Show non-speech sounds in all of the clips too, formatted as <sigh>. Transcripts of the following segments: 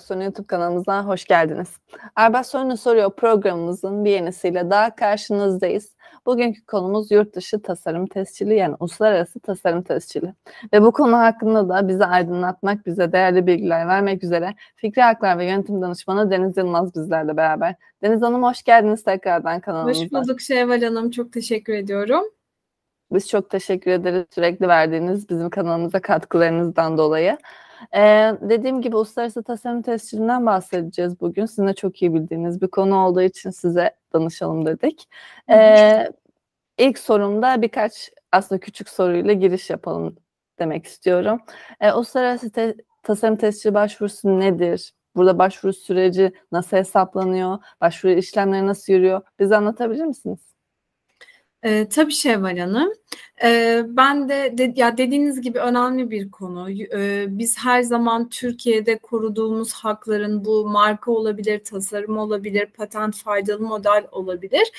Sorun YouTube kanalımıza hoş geldiniz. Erbak Sorun'u soruyor programımızın bir yenisiyle daha karşınızdayız. Bugünkü konumuz yurt dışı tasarım tescili yani uluslararası tasarım tescili. Ve bu konu hakkında da bize aydınlatmak, bize değerli bilgiler vermek üzere Fikri Haklar ve Yönetim Danışmanı Deniz Yılmaz bizlerle beraber. Deniz Hanım hoş geldiniz tekrardan kanalımıza. Hoş bulduk Şevval Hanım. Çok teşekkür ediyorum. Biz çok teşekkür ederiz sürekli verdiğiniz bizim kanalımıza katkılarınızdan dolayı. Ee, dediğim gibi uluslararası tasarım tescilinden bahsedeceğiz bugün. Sizin de çok iyi bildiğiniz bir konu olduğu için size danışalım dedik. Ee, ilk sorumda birkaç aslında küçük soruyla giriş yapalım demek istiyorum. Ee, uluslararası te- tasarım tescili başvurusu nedir? Burada başvuru süreci nasıl hesaplanıyor? Başvuru işlemleri nasıl yürüyor? Bize anlatabilir misiniz? E, tabii Şevval Hanım. E, ben de, de ya dediğiniz gibi önemli bir konu. E, biz her zaman Türkiye'de koruduğumuz hakların bu marka olabilir, tasarım olabilir, patent faydalı model olabilir.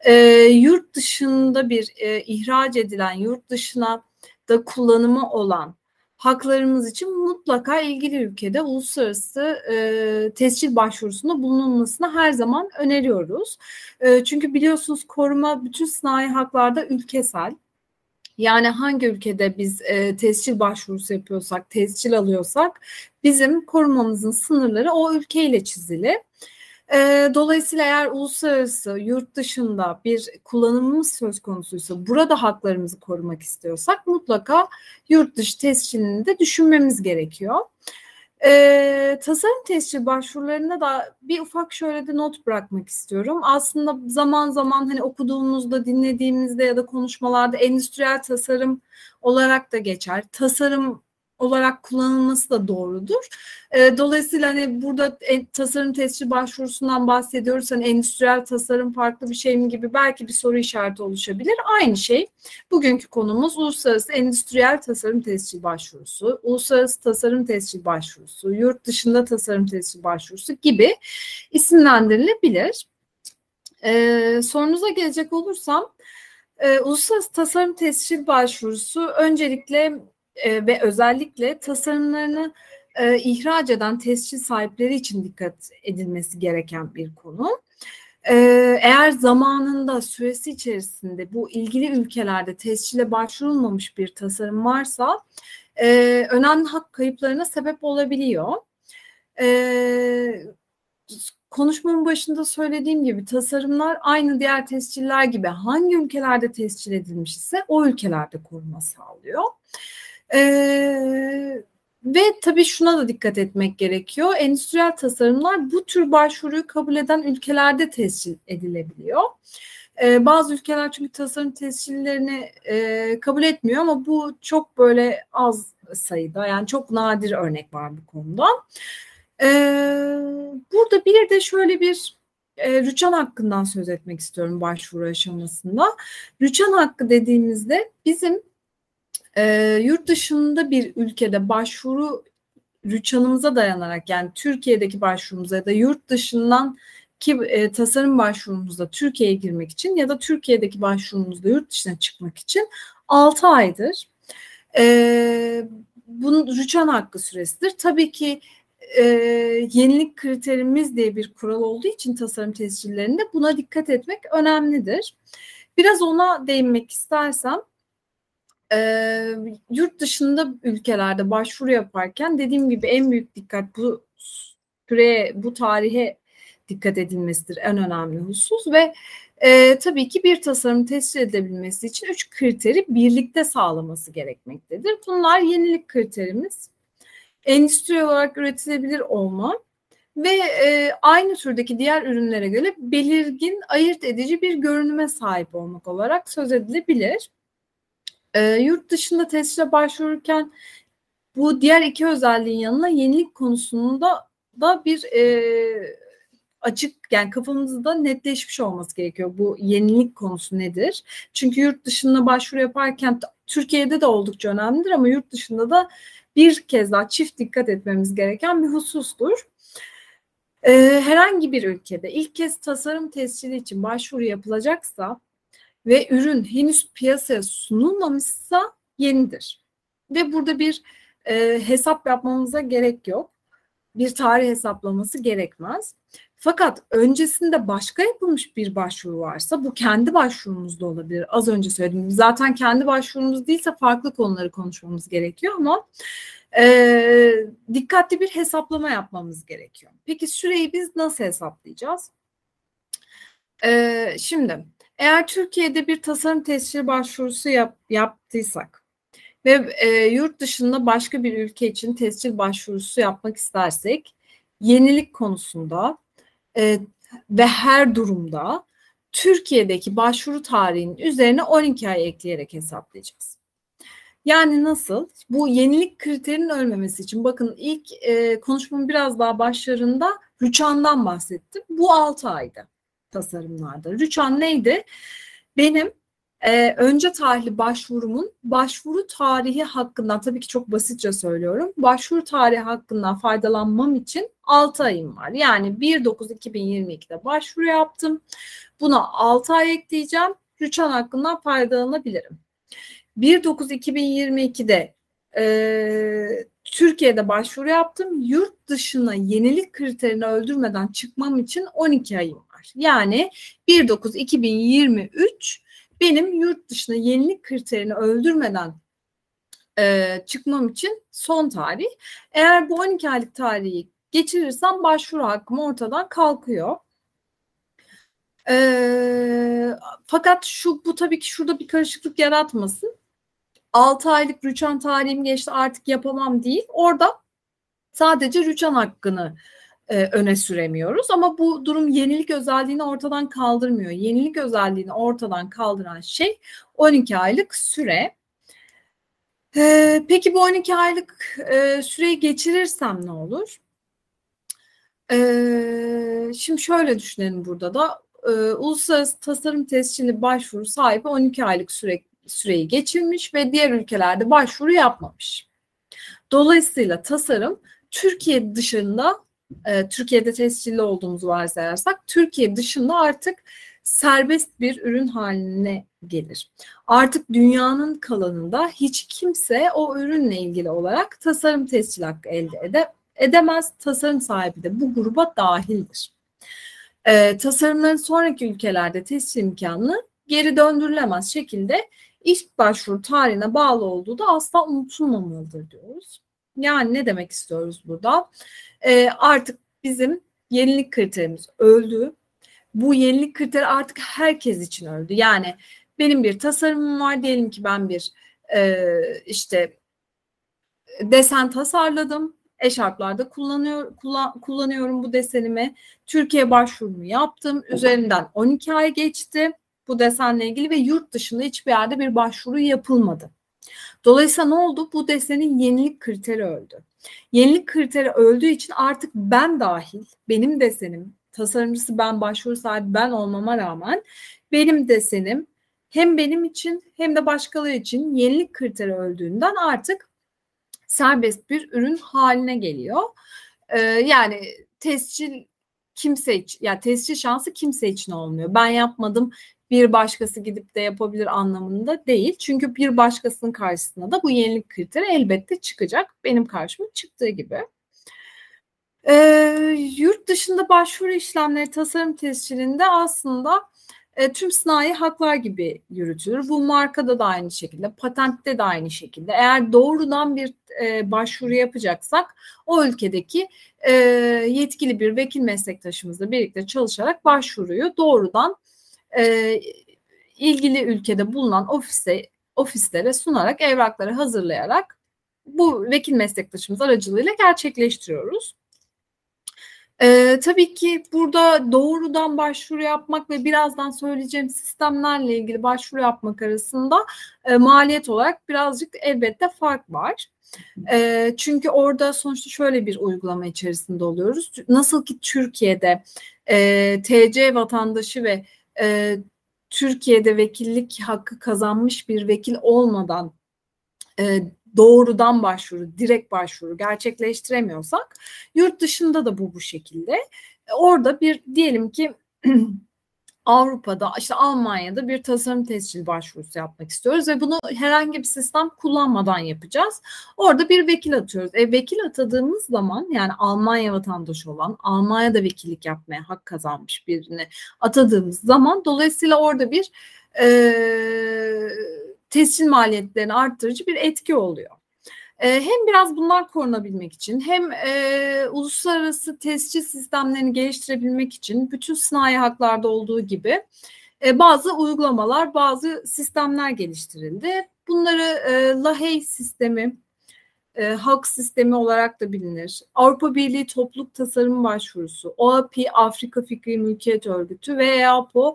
E, yurt dışında bir e, ihraç edilen, yurt dışına da kullanımı olan haklarımız için mutlaka ilgili ülkede uluslararası e, tescil başvurusunda bulunulmasını her zaman öneriyoruz. E, çünkü biliyorsunuz koruma bütün sınai haklarda ülkesel. Yani hangi ülkede biz e, tescil başvurusu yapıyorsak, tescil alıyorsak bizim korumamızın sınırları o ülkeyle çizili. E, dolayısıyla eğer uluslararası yurt dışında bir kullanımımız söz konusuysa burada haklarımızı korumak istiyorsak mutlaka yurt dışı tescilini de düşünmemiz gerekiyor. E, tasarım tescil başvurularında da bir ufak şöyle de not bırakmak istiyorum. Aslında zaman zaman hani okuduğumuzda, dinlediğimizde ya da konuşmalarda endüstriyel tasarım olarak da geçer. Tasarım olarak kullanılması da doğrudur. E, dolayısıyla hani burada en, tasarım tescil başvurusundan bahsediyoruz. Hani endüstriyel tasarım farklı bir şey mi gibi belki bir soru işareti oluşabilir. Aynı şey. Bugünkü konumuz uluslararası endüstriyel tasarım tescil başvurusu, uluslararası tasarım tescil başvurusu, yurt dışında tasarım tescil başvurusu gibi isimlendirilebilir. E, sorunuza gelecek olursam, e, uluslararası tasarım tescil başvurusu öncelikle e, ve özellikle tasarımlarını e, ihraç eden tescil sahipleri için dikkat edilmesi gereken bir konu. E, eğer zamanında süresi içerisinde bu ilgili ülkelerde tescile başvurulmamış bir tasarım varsa e, önemli hak kayıplarına sebep olabiliyor. E, konuşmamın başında söylediğim gibi tasarımlar aynı diğer tesciller gibi hangi ülkelerde tescil edilmiş ise o ülkelerde koruma sağlıyor. Ee, ve tabii şuna da dikkat etmek gerekiyor. Endüstriyel tasarımlar bu tür başvuruyu kabul eden ülkelerde tescil edilebiliyor. Ee, bazı ülkeler çünkü tasarım tescillerini e, kabul etmiyor ama bu çok böyle az sayıda yani çok nadir örnek var bu konuda. Ee, burada bir de şöyle bir e, rüçhan hakkından söz etmek istiyorum başvuru aşamasında. Rüçhan hakkı dediğimizde bizim e, yurt dışında bir ülkede başvuru rüçhanımıza dayanarak yani Türkiye'deki başvurumuza ya da yurt dışından ki e, tasarım başvurumuzda Türkiye'ye girmek için ya da Türkiye'deki başvurumuzda yurt dışına çıkmak için 6 aydır. E, bunun rüçhan hakkı süresidir. Tabii ki e, yenilik kriterimiz diye bir kural olduğu için tasarım tescillerinde buna dikkat etmek önemlidir. Biraz ona değinmek istersem e, yurt dışında ülkelerde başvuru yaparken dediğim gibi en büyük dikkat bu süreye, bu tarihe dikkat edilmesidir en önemli husus ve e, tabii ki bir tasarım tescil edilebilmesi için üç kriteri birlikte sağlaması gerekmektedir. Bunlar yenilik kriterimiz, endüstri olarak üretilebilir olma ve e, aynı türdeki diğer ürünlere göre belirgin, ayırt edici bir görünüme sahip olmak olarak söz edilebilir. E, yurt dışında tescile başvururken bu diğer iki özelliğin yanına yenilik konusunda da bir e, açık yani kafamızda netleşmiş olması gerekiyor. Bu yenilik konusu nedir? Çünkü yurt dışında başvuru yaparken Türkiye'de de oldukça önemlidir ama yurt dışında da bir kez daha çift dikkat etmemiz gereken bir husustur. Ee, herhangi bir ülkede ilk kez tasarım tescili için başvuru yapılacaksa ve ürün henüz piyasaya sunulmamışsa yenidir. Ve burada bir e, hesap yapmamıza gerek yok. bir tarih hesaplaması gerekmez. Fakat öncesinde başka yapılmış bir başvuru varsa bu kendi başvurumuz da olabilir. Az önce söyledim. Zaten kendi başvurumuz değilse farklı konuları konuşmamız gerekiyor ama e, dikkatli bir hesaplama yapmamız gerekiyor. Peki süreyi biz nasıl hesaplayacağız? E, şimdi eğer Türkiye'de bir tasarım tescili başvurusu yap, yaptıysak ve e, yurt dışında başka bir ülke için tescil başvurusu yapmak istersek yenilik konusunda e, ve her durumda Türkiye'deki başvuru tarihinin üzerine 12 ay ekleyerek hesaplayacağız. Yani nasıl? Bu yenilik kriterinin ölmemesi için bakın ilk e, konuşmamın biraz daha başlarında rüçhandan bahsettim. Bu 6 aydı tasarımlarda. Rüçhan neydi? Benim e, önce tarihli başvurumun başvuru tarihi hakkından tabii ki çok basitçe söylüyorum. Başvuru tarihi hakkından faydalanmam için 6 ayım var. Yani 1.9.2022'de başvuru yaptım. Buna 6 ay ekleyeceğim. Rüçhan hakkından faydalanabilirim. 1.9.2022'de e, Türkiye'de başvuru yaptım. Yurt dışına yenilik kriterini öldürmeden çıkmam için 12 ayım var. Yani 1.9.2023 benim yurt dışına yenilik kriterini öldürmeden e, çıkmam için son tarih. Eğer bu 12 aylık tarihi geçirirsem başvuru hakkım ortadan kalkıyor. E, fakat şu bu tabii ki şurada bir karışıklık yaratmasın. 6 aylık rüçhan tarihim geçti artık yapamam değil. Orada sadece rüçhan hakkını e, öne süremiyoruz. Ama bu durum yenilik özelliğini ortadan kaldırmıyor. Yenilik özelliğini ortadan kaldıran şey 12 aylık süre. E, peki bu 12 aylık e, süreyi geçirirsem ne olur? E, şimdi şöyle düşünelim burada da. E, uluslararası tasarım tescilli başvuru sahibi 12 aylık süre, süreyi geçirmiş ve diğer ülkelerde başvuru yapmamış. Dolayısıyla tasarım Türkiye dışında e, Türkiye'de tescilli olduğumuzu varsayarsak Türkiye dışında artık serbest bir ürün haline gelir. Artık dünyanın kalanında hiç kimse o ürünle ilgili olarak tasarım tescil hakkı elde ede, edemez. Tasarım sahibi de bu gruba dahildir. E, tasarımların sonraki ülkelerde tescil imkanını geri döndürülemez şekilde ilk başvuru tarihine bağlı olduğu da asla unutulmamalıdır diyoruz. Yani ne demek istiyoruz burada? E, artık bizim yenilik kriterimiz öldü. Bu yenilik kriteri artık herkes için öldü. Yani benim bir tasarımım var diyelim ki ben bir e, işte desen tasarladım. Eşarplarda kullanıyor, kullan, kullanıyorum bu desenimi. Türkiye başvurumu yaptım. Üzerinden 12 ay geçti bu desenle ilgili ve yurt dışında hiçbir yerde bir başvuru yapılmadı. Dolayısıyla ne oldu? Bu desenin yenilik kriteri öldü. Yenilik kriteri öldüğü için artık ben dahil, benim desenim, tasarımcısı ben, başvuru sahibi ben olmama rağmen benim desenim hem benim için hem de başkaları için yenilik kriteri öldüğünden artık serbest bir ürün haline geliyor. Ee, yani tescil kimse için, yani tescil şansı kimse için olmuyor. Ben yapmadım, bir başkası gidip de yapabilir anlamında değil. Çünkü bir başkasının karşısına da bu yenilik kriteri elbette çıkacak. Benim karşıma çıktığı gibi. Ee, yurt dışında başvuru işlemleri tasarım tescilinde aslında e, tüm sınai haklar gibi yürütülür. Bu markada da aynı şekilde, patentte de aynı şekilde. Eğer doğrudan bir e, başvuru yapacaksak o ülkedeki e, yetkili bir vekil meslektaşımızla birlikte çalışarak başvuruyu doğrudan e, ilgili ülkede bulunan ofise ofislere sunarak evrakları hazırlayarak bu vekil meslektaşımız aracılığıyla gerçekleştiriyoruz. Ee, tabii ki burada doğrudan başvuru yapmak ve birazdan söyleyeceğim sistemlerle ilgili başvuru yapmak arasında e, maliyet olarak birazcık elbette fark var. E, çünkü orada sonuçta şöyle bir uygulama içerisinde oluyoruz. Nasıl ki Türkiye'de e, TC vatandaşı ve e, Türkiye'de vekillik hakkı kazanmış bir vekil olmadan e, doğrudan başvuru, direkt başvuru gerçekleştiremiyorsak yurt dışında da bu bu şekilde. Orada bir diyelim ki <clears throat> Avrupa'da işte Almanya'da bir tasarım tescil başvurusu yapmak istiyoruz ve bunu herhangi bir sistem kullanmadan yapacağız. Orada bir vekil atıyoruz. E, vekil atadığımız zaman yani Almanya vatandaşı olan Almanya'da vekillik yapmaya hak kazanmış birini atadığımız zaman dolayısıyla orada bir e, tescil maliyetlerini arttırıcı bir etki oluyor. E, hem biraz bunlar korunabilmek için hem e, uluslararası tescil sistemlerini geliştirebilmek için bütün sınai haklarda olduğu gibi e, bazı uygulamalar, bazı sistemler geliştirildi. Bunları e, LAHEY sistemi, e, halk sistemi olarak da bilinir. Avrupa Birliği Topluluk Tasarım Başvurusu, OAP Afrika Fikri Mülkiyet Örgütü ve EAPO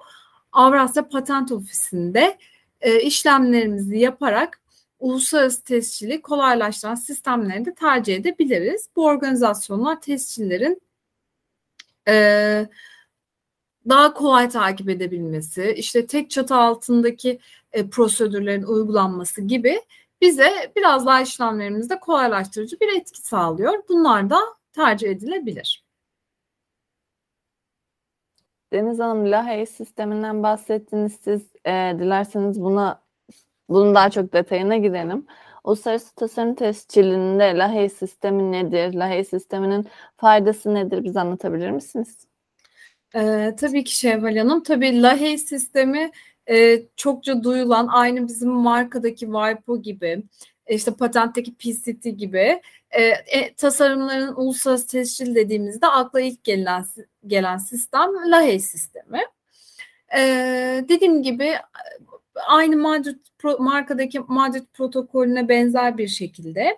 Avrasya Patent Ofisi'nde e, işlemlerimizi yaparak uluslararası tescili kolaylaştıran sistemleri de tercih edebiliriz. Bu organizasyonlar tescillerin e, daha kolay takip edebilmesi, işte tek çatı altındaki e, prosedürlerin uygulanması gibi bize biraz daha işlemlerimizde kolaylaştırıcı bir etki sağlıyor. Bunlar da tercih edilebilir. Deniz Hanım, LAHEY sisteminden bahsettiniz siz. E, dilerseniz buna bunun daha çok detayına girelim. Uluslararası tasarım tescilinde LAHEY sistemi nedir? LAHEY sisteminin faydası nedir? Bize anlatabilir misiniz? Ee, tabii ki Şevval Hanım. Tabii LAHEY sistemi e, çokça duyulan aynı bizim markadaki WIPO gibi işte patentteki PCT gibi e, e, tasarımların uluslararası tescil dediğimizde akla ilk gelen gelen sistem LAHEY sistemi. E, dediğim gibi aynı Madrid markadaki Madrid protokolüne benzer bir şekilde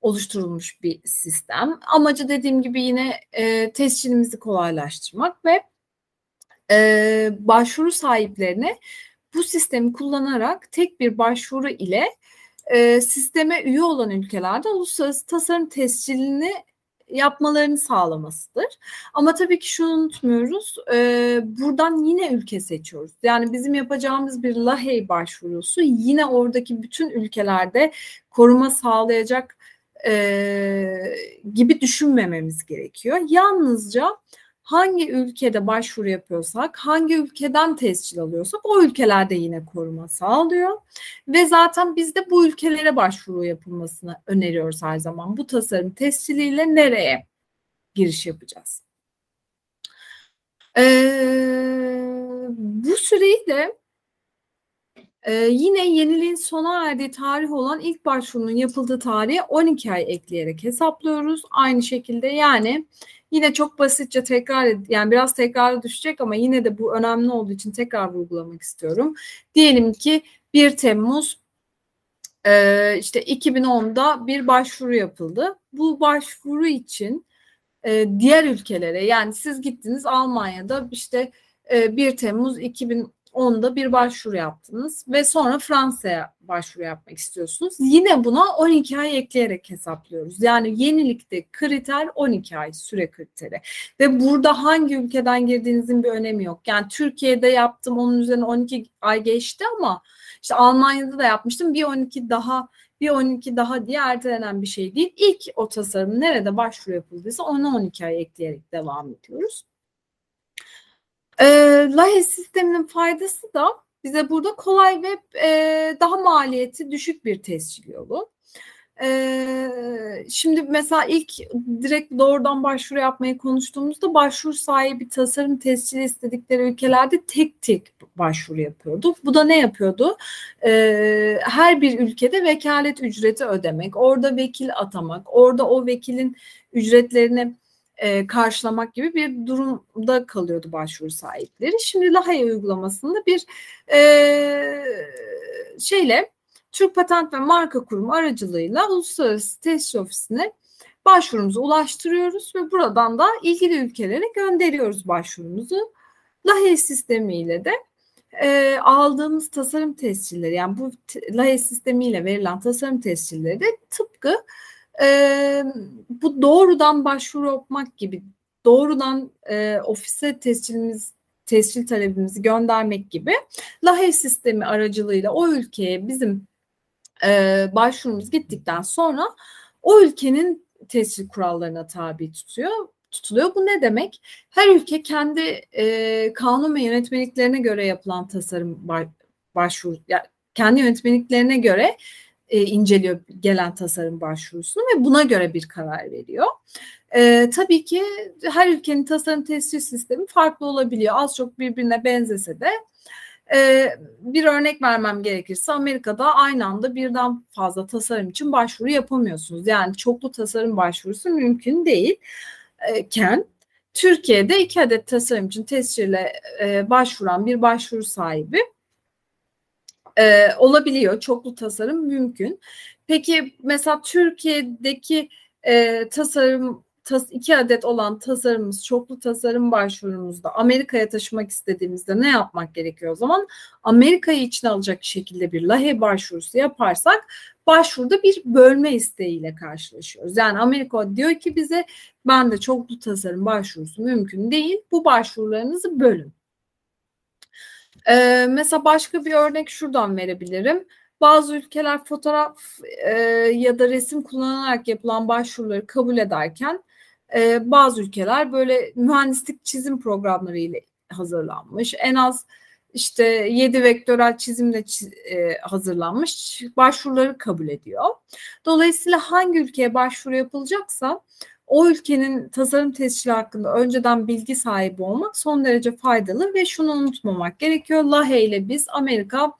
oluşturulmuş bir sistem. Amacı dediğim gibi yine e, tescilimizi kolaylaştırmak ve e, başvuru sahiplerine bu sistemi kullanarak tek bir başvuru ile e, sisteme üye olan ülkelerde uluslararası tasarım tescilini yapmalarını sağlamasıdır. Ama tabii ki şunu unutmuyoruz. E, buradan yine ülke seçiyoruz. Yani bizim yapacağımız bir LAHEY başvurusu yine oradaki bütün ülkelerde koruma sağlayacak e, gibi düşünmememiz gerekiyor. Yalnızca hangi ülkede başvuru yapıyorsak, hangi ülkeden tescil alıyorsak o ülkelerde yine koruma sağlıyor. Ve zaten biz de bu ülkelere başvuru yapılmasını öneriyoruz her zaman. Bu tasarım tesciliyle nereye giriş yapacağız? Ee, bu süreyi de ee, yine yeniliğin sona erdiği tarih olan ilk başvurunun yapıldığı tarihe 12 ay ekleyerek hesaplıyoruz. Aynı şekilde yani Yine çok basitçe tekrar yani biraz tekrara düşecek ama yine de bu önemli olduğu için tekrar vurgulamak istiyorum. Diyelim ki 1 Temmuz e, işte 2010'da bir başvuru yapıldı. Bu başvuru için e, diğer ülkelere yani siz gittiniz Almanya'da işte e, 1 Temmuz 2010 onda bir başvuru yaptınız ve sonra Fransa'ya başvuru yapmak istiyorsunuz. Yine buna 12 ay ekleyerek hesaplıyoruz. Yani yenilikte kriter 12 ay süre kriteri. Ve burada hangi ülkeden girdiğinizin bir önemi yok. Yani Türkiye'de yaptım onun üzerine 12 ay geçti ama işte Almanya'da da yapmıştım bir 12 daha bir 12 daha diye ertelenen bir şey değil. İlk o tasarım nerede başvuru yapıldıysa ona 12 ay ekleyerek devam ediyoruz. E, LAHE sisteminin faydası da bize burada kolay ve e, daha maliyeti düşük bir tescil yolu. Ee, şimdi mesela ilk direkt doğrudan başvuru yapmayı konuştuğumuzda başvuru sahibi tasarım tescili istedikleri ülkelerde tek tek başvuru yapıyordu. Bu da ne yapıyordu? Ee, her bir ülkede vekalet ücreti ödemek, orada vekil atamak, orada o vekilin ücretlerini e, karşılamak gibi bir durumda kalıyordu başvuru sahipleri. Şimdi Lahey uygulamasında bir e, şeyle Türk Patent ve Marka Kurumu aracılığıyla Uluslararası Tescil Ofisi'ne başvurumuzu ulaştırıyoruz ve buradan da ilgili ülkelere gönderiyoruz başvurumuzu. Lahey sistemiyle de e, aldığımız tasarım tescilleri yani bu Lahey sistemiyle verilen tasarım tescilleri de tıpkı e, bu doğrudan başvuru yapmak gibi doğrudan e, ofise tescilimiz tescil talebimizi göndermek gibi LAHEV sistemi aracılığıyla o ülkeye bizim e, başvurumuz gittikten sonra o ülkenin tescil kurallarına tabi tutuyor. tutuluyor. Bu ne demek? Her ülke kendi e, kanun ve yönetmeliklerine göre yapılan tasarım başvuru, yani kendi yönetmeliklerine göre e, inceliyor gelen tasarım başvurusunu ve buna göre bir karar veriyor. E, tabii ki her ülkenin tasarım tescil sistemi farklı olabiliyor. Az çok birbirine benzese de e, bir örnek vermem gerekirse Amerika'da aynı anda birden fazla tasarım için başvuru yapamıyorsunuz. Yani çoklu tasarım başvurusu mümkün değil iken Türkiye'de iki adet tasarım için tescille e, başvuran bir başvuru sahibi e, olabiliyor. Çoklu tasarım mümkün. Peki mesela Türkiye'deki e, tasarım tas, iki adet olan tasarımımız çoklu tasarım başvurumuzda Amerika'ya taşımak istediğimizde ne yapmak gerekiyor o zaman? Amerika'yı içine alacak şekilde bir LAHE başvurusu yaparsak başvuruda bir bölme isteğiyle karşılaşıyoruz. Yani Amerika diyor ki bize ben de çoklu tasarım başvurusu mümkün değil. Bu başvurularınızı bölün. Ee, mesela başka bir örnek şuradan verebilirim. Bazı ülkeler fotoğraf e, ya da resim kullanarak yapılan başvuruları kabul ederken e, bazı ülkeler böyle mühendislik çizim programları ile hazırlanmış. En az işte 7 vektörel çizimle e, hazırlanmış başvuruları kabul ediyor. Dolayısıyla hangi ülkeye başvuru yapılacaksa o ülkenin tasarım tescili hakkında önceden bilgi sahibi olmak son derece faydalı ve şunu unutmamak gerekiyor. LAHE ile biz Amerika,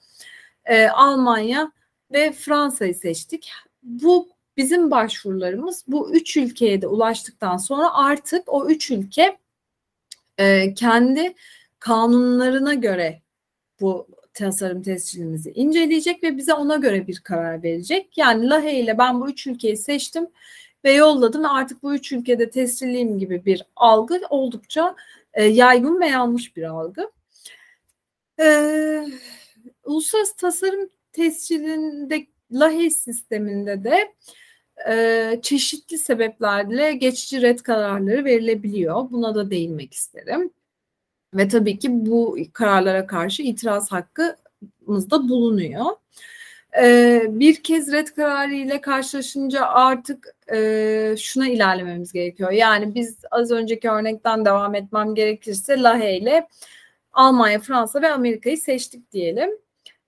e, Almanya ve Fransa'yı seçtik. Bu bizim başvurularımız bu üç ülkeye de ulaştıktan sonra artık o üç ülke e, kendi kanunlarına göre bu tasarım tescilimizi inceleyecek ve bize ona göre bir karar verecek. Yani LAHE ile ben bu üç ülkeyi seçtim ve yolladım artık bu üç ülkede tescilliyim gibi bir algı oldukça e, yaygın ve yanlış bir algı. Ee, uluslararası tasarım tescilinde LAHE sisteminde de e, çeşitli sebeplerle geçici red kararları verilebiliyor. Buna da değinmek isterim. Ve tabii ki bu kararlara karşı itiraz hakkımızda bulunuyor. Ee, bir kez red kararı ile karşılaşınca artık e, şuna ilerlememiz gerekiyor. Yani biz az önceki örnekten devam etmem gerekirse LAHE ile Almanya, Fransa ve Amerika'yı seçtik diyelim.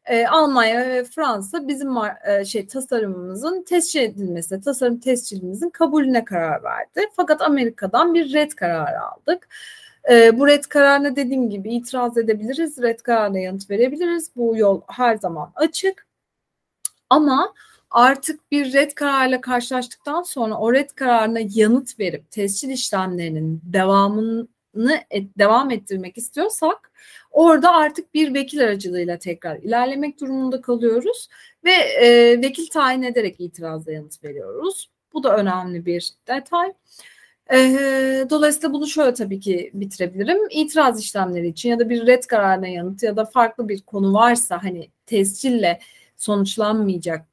Ee, Almanya ve Fransa bizim e, şey tasarımımızın tescil edilmesine, tasarım tescilimizin kabulüne karar verdi. Fakat Amerika'dan bir red kararı aldık. E, bu red kararına dediğim gibi itiraz edebiliriz, red kararına yanıt verebiliriz. Bu yol her zaman açık. Ama artık bir red kararıyla karşılaştıktan sonra o red kararına yanıt verip tescil işlemlerinin devamını et, devam ettirmek istiyorsak orada artık bir vekil aracılığıyla tekrar ilerlemek durumunda kalıyoruz ve e, vekil tayin ederek itirazla yanıt veriyoruz. Bu da önemli bir detay. E, dolayısıyla bunu şöyle tabii ki bitirebilirim. İtiraz işlemleri için ya da bir red kararına yanıt ya da farklı bir konu varsa hani tescille sonuçlanmayacak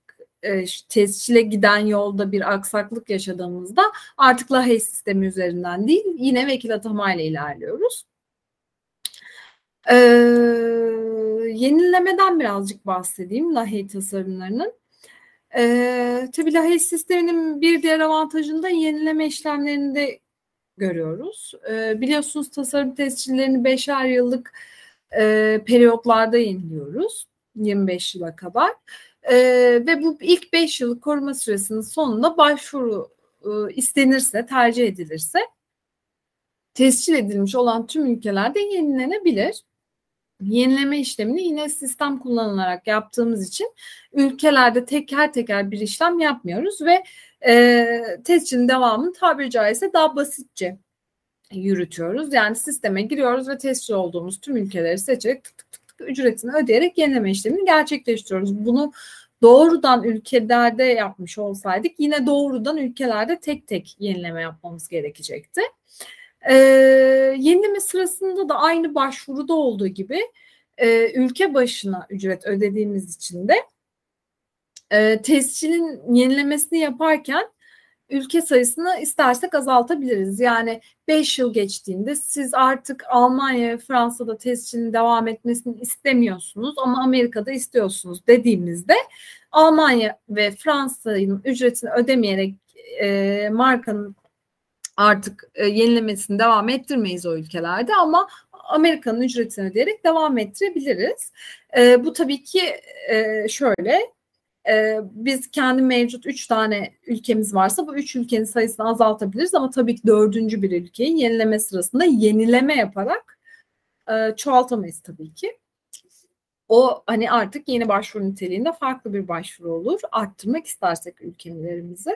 e, tescile giden yolda bir aksaklık yaşadığımızda artık LAHEY sistemi üzerinden değil yine vekil atamayla ilerliyoruz. Ee, yenilemeden birazcık bahsedeyim LAHEY tasarımlarının. Ee, tabii LAHEY sisteminin bir diğer avantajını da yenileme işlemlerinde görüyoruz. Ee, biliyorsunuz tasarım tescillerini beşer yıllık e, periyotlarda yeniliyoruz. 25 yıla kadar. E, ve bu ilk 5 yıllık koruma süresinin sonunda başvuru e, istenirse, tercih edilirse tescil edilmiş olan tüm ülkelerde yenilenebilir. Yenileme işlemini yine sistem kullanılarak yaptığımız için ülkelerde teker teker bir işlem yapmıyoruz ve e, tescilin devamını tabiri caizse daha basitçe yürütüyoruz. Yani sisteme giriyoruz ve tescil olduğumuz tüm ülkeleri seçerek tık tık ücretini ödeyerek yenileme işlemini gerçekleştiriyoruz. Bunu doğrudan ülkelerde yapmış olsaydık yine doğrudan ülkelerde tek tek yenileme yapmamız gerekecekti. Ee, yenileme sırasında da aynı başvuruda olduğu gibi e, ülke başına ücret ödediğimiz için de e, tescilin yenilemesini yaparken ülke sayısını istersek azaltabiliriz. Yani 5 yıl geçtiğinde siz artık Almanya ve Fransa'da tescilin devam etmesini istemiyorsunuz ama Amerika'da istiyorsunuz dediğimizde Almanya ve Fransa'nın ücretini ödemeyerek e, markanın artık e, yenilemesini devam ettirmeyiz o ülkelerde ama Amerika'nın ücretini ödeyerek devam ettirebiliriz. E, bu tabii ki e, şöyle e, biz kendi mevcut üç tane ülkemiz varsa bu üç ülkenin sayısını azaltabiliriz ama tabii ki dördüncü bir ülkeyi yenileme sırasında yenileme yaparak e, çoğaltamayız tabii ki. O hani artık yeni başvuru niteliğinde farklı bir başvuru olur. Arttırmak istersek ülkelerimizi.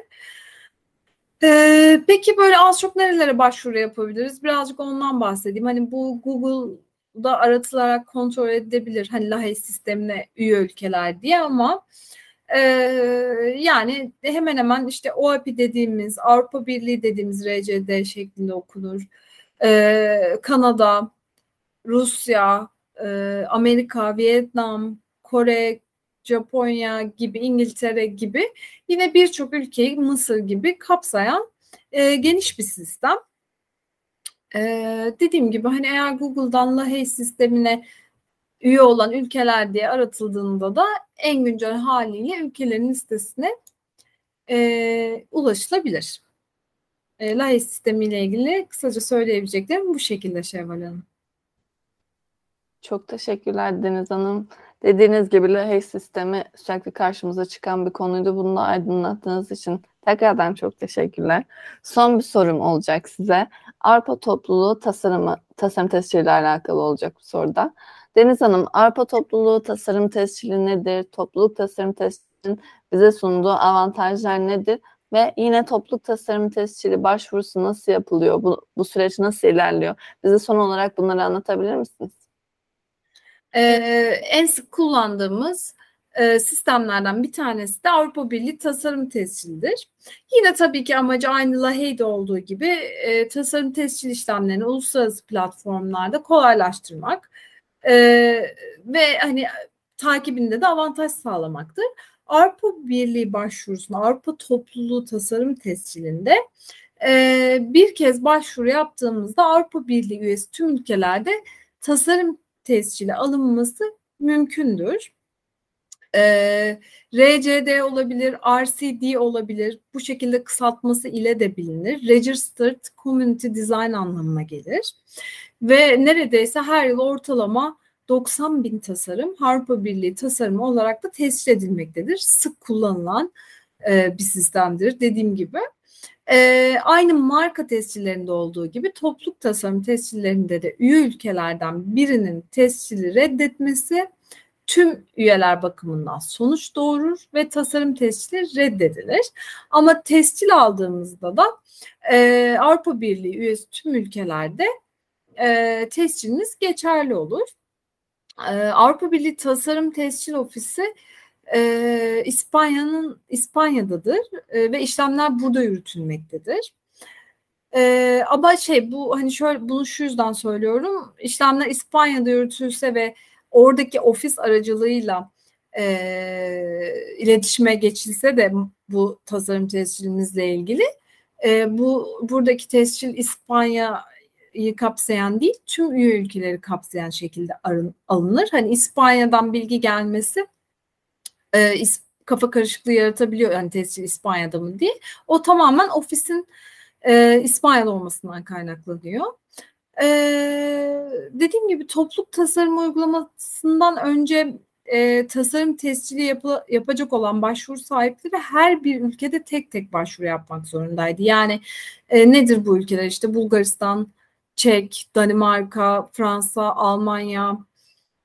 Ee, peki böyle az çok nerelere başvuru yapabiliriz? Birazcık ondan bahsedeyim. Hani bu Google'da aratılarak kontrol edilebilir. Hani LAHES sistemine üye ülkeler diye ama e, yani hemen hemen işte OAPI dediğimiz Avrupa Birliği dediğimiz RCD şeklinde okunur. E, Kanada, Rusya, e, Amerika, Vietnam, Kore, Japonya gibi, İngiltere gibi yine birçok ülkeyi Mısır gibi kapsayan e, geniş bir sistem. E, dediğim gibi hani eğer Google'dan LAHEY sistemine üye olan ülkeler diye aratıldığında da en güncel haliyle ülkelerin listesine e, ulaşılabilir. E, LAHEY sistemiyle ilgili kısaca söyleyebileceklerim bu şekilde Şevval Hanım. Çok teşekkürler Deniz Hanım. Dediğiniz gibi LAHEY sistemi sürekli karşımıza çıkan bir konuydu. Bunu da aydınlattığınız için tekrardan çok teşekkürler. Son bir sorum olacak size. Avrupa topluluğu tasarımı, tasarım tesciliyle alakalı olacak bu soruda. Deniz Hanım, Avrupa topluluğu tasarım tescili nedir? Topluluk tasarım tescilinin bize sunduğu avantajlar nedir? Ve yine topluluk tasarım tescili başvurusu nasıl yapılıyor? Bu, bu süreç nasıl ilerliyor? Bize son olarak bunları anlatabilir misiniz? Ee, en sık kullandığımız e, sistemlerden bir tanesi de Avrupa Birliği tasarım tescilidir. Yine tabii ki amacı aynı LAHEY'de olduğu gibi e, tasarım tescil işlemlerini uluslararası platformlarda kolaylaştırmak e, ve hani takibinde de avantaj sağlamaktır. Avrupa Birliği başvurusunda Avrupa Topluluğu Tasarım Tescilinde e, bir kez başvuru yaptığımızda Avrupa Birliği üyesi tüm ülkelerde tasarım tescili alınması mümkündür. Ee, RCD olabilir, RCD olabilir. Bu şekilde kısaltması ile de bilinir. Registered Community Design anlamına gelir. Ve neredeyse her yıl ortalama 90 bin tasarım Avrupa Birliği tasarımı olarak da tescil edilmektedir. Sık kullanılan e, bir sistemdir dediğim gibi. E, aynı marka tescillerinde olduğu gibi topluluk tasarım tescillerinde de üye ülkelerden birinin tescili reddetmesi tüm üyeler bakımından sonuç doğurur ve tasarım tescili reddedilir. Ama tescil aldığımızda da e, Avrupa Birliği üyesi tüm ülkelerde e, tesciliniz geçerli olur. E, Avrupa Birliği Tasarım Tescil Ofisi e, İspanya'nın İspanya'dadır e, ve işlemler burada yürütülmektedir. E, ama şey bu hani şöyle bunu şu yüzden söylüyorum. İşlemler İspanya'da yürütülse ve oradaki ofis aracılığıyla e, iletişime geçilse de bu tasarım tescilimizle ilgili e, bu buradaki tescil İspanya'yı kapsayan değil tüm üye ülkeleri kapsayan şekilde alınır. Hani İspanya'dan bilgi gelmesi e, kafa karışıklığı yaratabiliyor yani tescil İspanya'da mı diye. O tamamen ofisin e, İspanya'da olmasından kaynaklanıyor. E, dediğim gibi topluluk tasarım uygulamasından önce e, tasarım tescili yapı, yapacak olan başvuru sahipleri her bir ülkede tek tek başvuru yapmak zorundaydı. Yani e, nedir bu ülkeler? İşte Bulgaristan, Çek, Danimarka, Fransa, Almanya,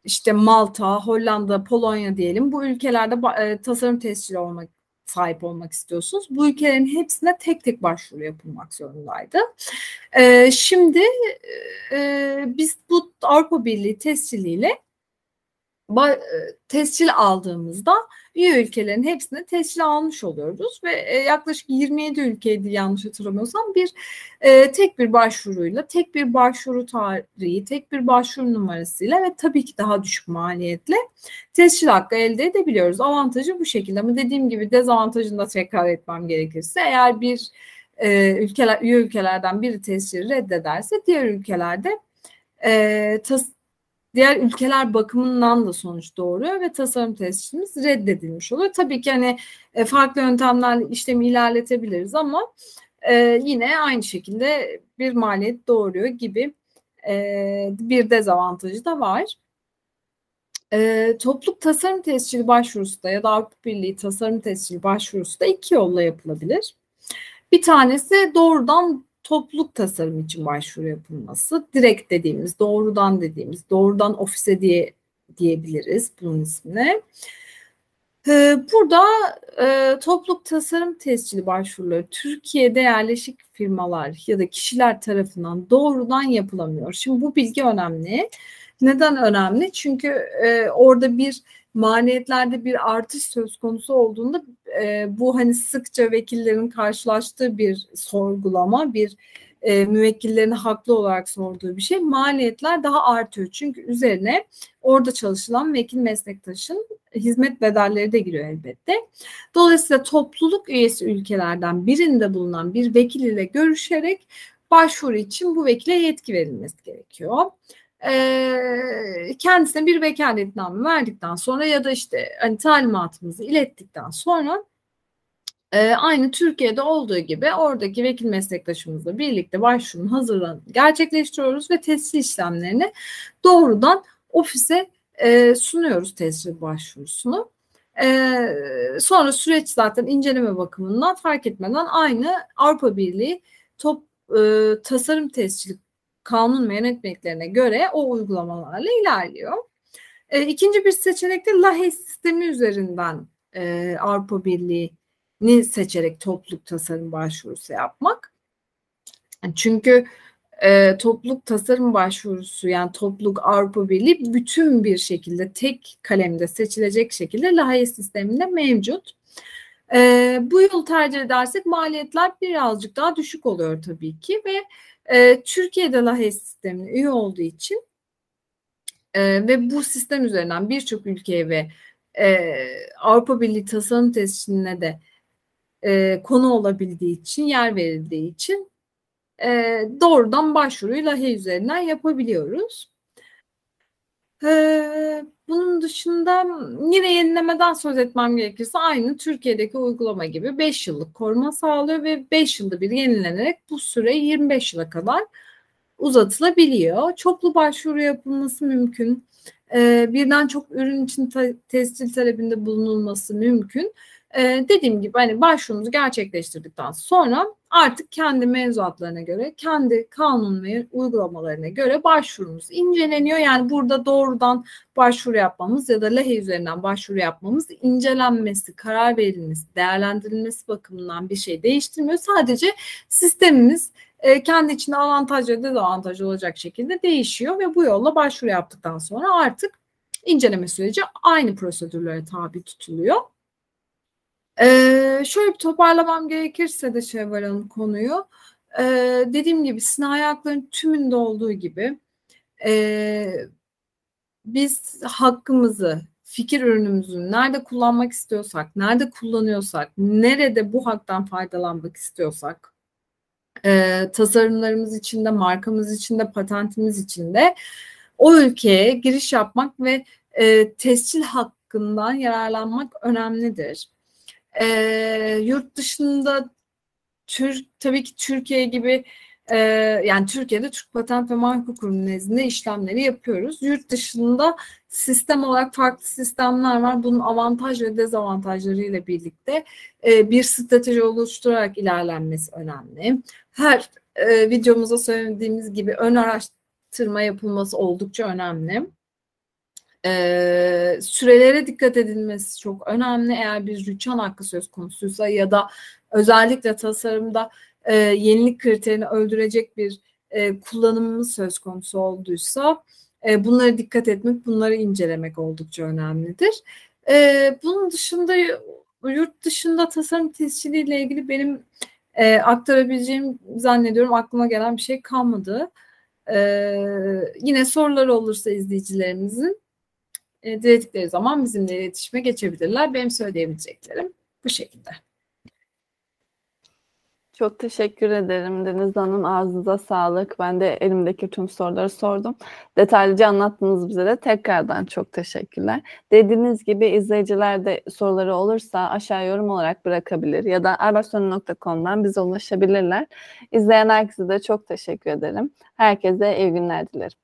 işte Malta, Hollanda, Polonya diyelim bu ülkelerde e, tasarım tescili olmak sahip olmak istiyorsunuz. Bu ülkelerin hepsine tek tek başvuru yapılmak zorundaydı. E, şimdi e, biz bu Avrupa Birliği tesciliyle tescil aldığımızda üye ülkelerin hepsine tescil almış oluyoruz ve e, yaklaşık 27 ülkeydi yanlış hatırlamıyorsam bir e, tek bir başvuruyla, tek bir başvuru tarihi, tek bir başvuru numarasıyla ve tabii ki daha düşük maliyetle tescil hakkı elde edebiliyoruz. Avantajı bu şekilde ama dediğim gibi dezavantajını da tekrar etmem gerekirse eğer bir e, ülkeler üye ülkelerden biri tescili reddederse diğer ülkelerde e, diğer ülkeler bakımından da sonuç doğuruyor ve tasarım tescilimiz reddedilmiş oluyor. Tabii ki hani e, farklı yöntemlerle işlemi ilerletebiliriz ama e, yine aynı şekilde bir maliyet doğuruyor gibi e, bir dezavantajı da var. E, topluluk tasarım tescili başvurusu da ya da Avrupa Birliği tasarım tescili başvurusu da iki yolla yapılabilir. Bir tanesi doğrudan topluluk tasarım için başvuru yapılması. Direkt dediğimiz, doğrudan dediğimiz, doğrudan ofise diye diyebiliriz bunun ismine. Ee, burada e, topluluk tasarım tescili başvuruları Türkiye'de yerleşik firmalar ya da kişiler tarafından doğrudan yapılamıyor. Şimdi bu bilgi önemli. Neden önemli? Çünkü e, orada bir maliyetlerde bir artış söz konusu olduğunda e, bu hani sıkça vekillerin karşılaştığı bir sorgulama, bir e, müvekkillerin haklı olarak sorduğu bir şey. Maliyetler daha artıyor. Çünkü üzerine orada çalışılan vekil meslektaşın hizmet bedelleri de giriyor elbette. Dolayısıyla topluluk üyesi ülkelerden birinde bulunan bir vekil ile görüşerek başvuru için bu vekile yetki verilmesi gerekiyor e, kendisine bir vekaletname verdikten sonra ya da işte hani talimatımızı ilettikten sonra e, aynı Türkiye'de olduğu gibi oradaki vekil meslektaşımızla birlikte başvurunun hazırlığını gerçekleştiriyoruz ve tescil işlemlerini doğrudan ofise e, sunuyoruz tescil başvurusunu. E, sonra süreç zaten inceleme bakımından fark etmeden aynı Avrupa Birliği top e, tasarım tescili kanun ve yönetmeliklerine göre o uygulamalarla ilerliyor. E, ikinci bir seçenek de LAHE sistemi üzerinden e, Avrupa Birliği'ni seçerek topluluk tasarım başvurusu yapmak. Çünkü e, topluluk tasarım başvurusu yani topluluk Avrupa Birliği bütün bir şekilde tek kalemde seçilecek şekilde LAHE sisteminde mevcut. E, bu yıl tercih edersek maliyetler birazcık daha düşük oluyor tabii ki ve e, Türkiye'de LAHES sistemine üye olduğu için e, ve bu sistem üzerinden birçok ülkeye ve e, Avrupa Birliği tasarım tescilline de e, konu olabildiği için, yer verildiği için e, doğrudan başvuruyu LAHE üzerinden yapabiliyoruz. Bunun dışında yine yenilemeden söz etmem gerekirse aynı Türkiye'deki uygulama gibi 5 yıllık koruma sağlıyor ve 5 yılda bir yenilenerek bu süre 25 yıla kadar uzatılabiliyor. Çoklu başvuru yapılması mümkün. Ee, birden çok ürün için tescil talebinde bulunulması mümkün. Ee, dediğim gibi hani başvurumuzu gerçekleştirdikten sonra artık kendi mevzuatlarına göre, kendi kanun ve uygulamalarına göre başvurumuz inceleniyor. Yani burada doğrudan başvuru yapmamız ya da lehe üzerinden başvuru yapmamız incelenmesi, karar verilmesi, değerlendirilmesi bakımından bir şey değiştirmiyor. Sadece sistemimiz e, kendi içinde avantaj ve dezavantaj olacak şekilde değişiyor ve bu yolla başvuru yaptıktan sonra artık inceleme süreci aynı prosedürlere tabi tutuluyor. Ee, şöyle bir toparlamam gerekirse de Şevval Hanım konuyu. Ee, dediğim gibi sinayi hakların tümünde olduğu gibi e, biz hakkımızı, fikir ürünümüzü nerede kullanmak istiyorsak, nerede kullanıyorsak, nerede bu haktan faydalanmak istiyorsak, e, tasarımlarımız içinde, markamız içinde, patentimiz içinde o ülkeye giriş yapmak ve e, tescil hakkından yararlanmak önemlidir. E, yurt dışında Türk tabii ki Türkiye gibi e, yani Türkiye'de Türk Patent ve Marka Kurumu nezdinde işlemleri yapıyoruz. Yurt dışında sistem olarak farklı sistemler var. Bunun avantaj ve dezavantajları ile birlikte e, bir strateji oluşturarak ilerlenmesi önemli. Her e, videomuzda söylediğimiz gibi ön araştırma yapılması oldukça önemli. E, sürelere dikkat edilmesi çok önemli. Eğer bir rüçhan hakkı söz konusuysa ya da özellikle tasarımda e, yenilik kriterini öldürecek bir e, kullanımımız söz konusu olduysa e, bunlara dikkat etmek, bunları incelemek oldukça önemlidir. E, bunun dışında yurt dışında tasarım tesciliyle ilgili benim e, aktarabileceğim zannediyorum aklıma gelen bir şey kalmadı. E, yine soruları olursa izleyicilerimizin e, diledikleri zaman bizimle iletişime geçebilirler. Benim söyleyebileceklerim bu şekilde. Çok teşekkür ederim Deniz Hanım. Ağzınıza sağlık. Ben de elimdeki tüm soruları sordum. Detaylıca anlattınız bize de. Tekrardan çok teşekkürler. Dediğiniz gibi izleyiciler de soruları olursa aşağı yorum olarak bırakabilir ya da albertsonu.com'dan bize ulaşabilirler. İzleyen herkese de çok teşekkür ederim. Herkese iyi günler dilerim.